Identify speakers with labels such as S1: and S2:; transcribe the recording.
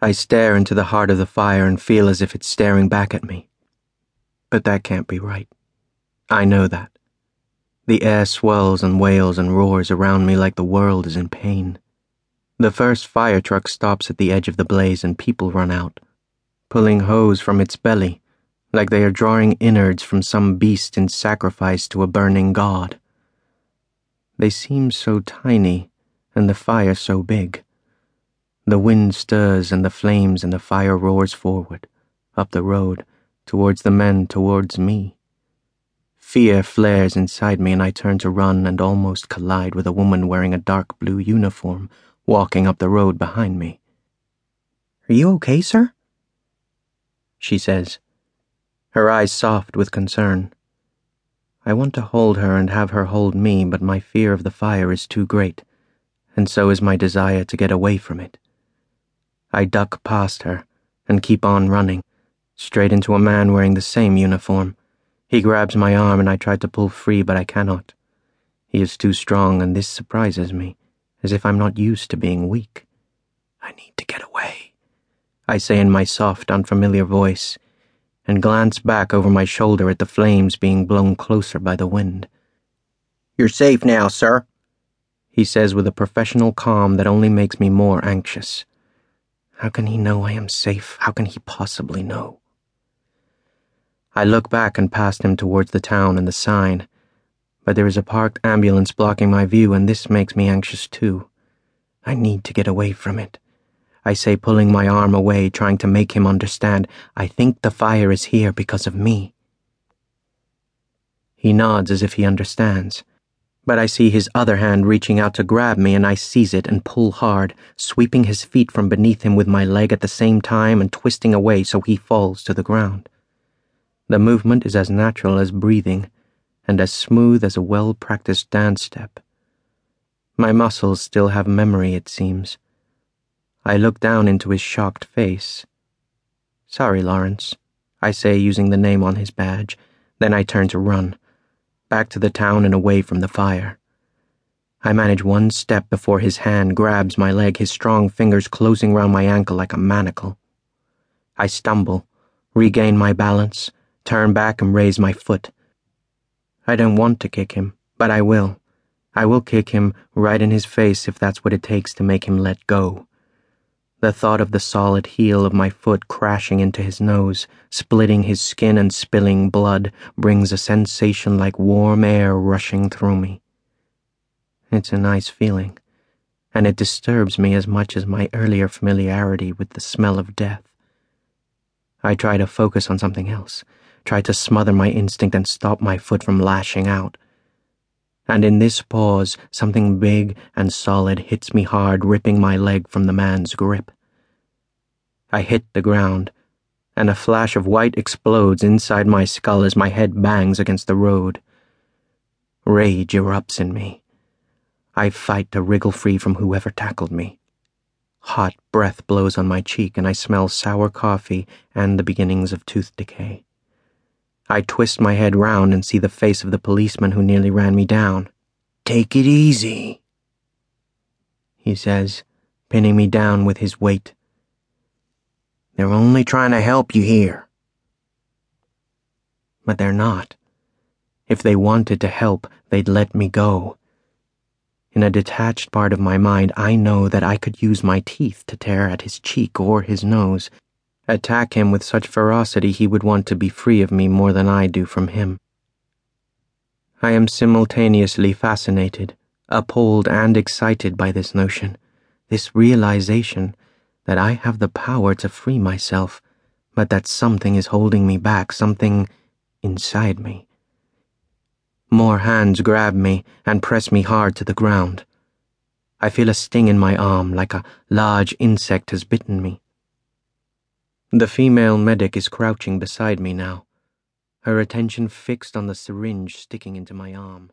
S1: I stare into the heart of the fire and feel as if it's staring back at me. But that can't be right. I know that. The air swells and wails and roars around me like the world is in pain. The first fire truck stops at the edge of the blaze and people run out, pulling hose from its belly, like they are drawing innards from some beast in sacrifice to a burning god. They seem so tiny, and the fire so big. The wind stirs and the flames and the fire roars forward, up the road, towards the men, towards me. Fear flares inside me and I turn to run and almost collide with a woman wearing a dark blue uniform walking up the road behind me.
S2: Are you okay, sir?
S1: She says, her eyes soft with concern. I want to hold her and have her hold me, but my fear of the fire is too great, and so is my desire to get away from it. I duck past her and keep on running, straight into a man wearing the same uniform. He grabs my arm and I try to pull free, but I cannot. He is too strong, and this surprises me as if I'm not used to being weak. I need to get away, I say in my soft, unfamiliar voice, and glance back over my shoulder at the flames being blown closer by the wind.
S2: You're safe now, sir,
S1: he says with a professional calm that only makes me more anxious. How can he know I am safe? How can he possibly know? I look back and past him towards the town and the sign but there is a parked ambulance blocking my view, and this makes me anxious too. I need to get away from it. I say, pulling my arm away, trying to make him understand. I think the fire is here because of me. He nods as if he understands, but I see his other hand reaching out to grab me, and I seize it and pull hard, sweeping his feet from beneath him with my leg at the same time and twisting away so he falls to the ground. The movement is as natural as breathing and as smooth as a well practiced dance step. My muscles still have memory, it seems. I look down into his shocked face. Sorry, Lawrence, I say, using the name on his badge. Then I turn to run, back to the town and away from the fire. I manage one step before his hand grabs my leg, his strong fingers closing round my ankle like a manacle. I stumble, regain my balance, turn back and raise my foot. I don't want to kick him, but I will. I will kick him right in his face if that's what it takes to make him let go. The thought of the solid heel of my foot crashing into his nose, splitting his skin and spilling blood, brings a sensation like warm air rushing through me. It's a nice feeling, and it disturbs me as much as my earlier familiarity with the smell of death. I try to focus on something else try to smother my instinct and stop my foot from lashing out. And in this pause, something big and solid hits me hard, ripping my leg from the man's grip. I hit the ground, and a flash of white explodes inside my skull as my head bangs against the road. Rage erupts in me. I fight to wriggle free from whoever tackled me. Hot breath blows on my cheek, and I smell sour coffee and the beginnings of tooth decay. I twist my head round and see the face of the policeman who nearly ran me down.
S2: Take it easy,
S1: he says, pinning me down with his weight.
S2: They're only trying to help you here.
S1: But they're not. If they wanted to help, they'd let me go. In a detached part of my mind, I know that I could use my teeth to tear at his cheek or his nose attack him with such ferocity he would want to be free of me more than I do from him. I am simultaneously fascinated, appalled, and excited by this notion, this realization that I have the power to free myself, but that something is holding me back, something inside me. More hands grab me and press me hard to the ground. I feel a sting in my arm like a large insect has bitten me. The female medic is crouching beside me now, her attention fixed on the syringe sticking into my arm.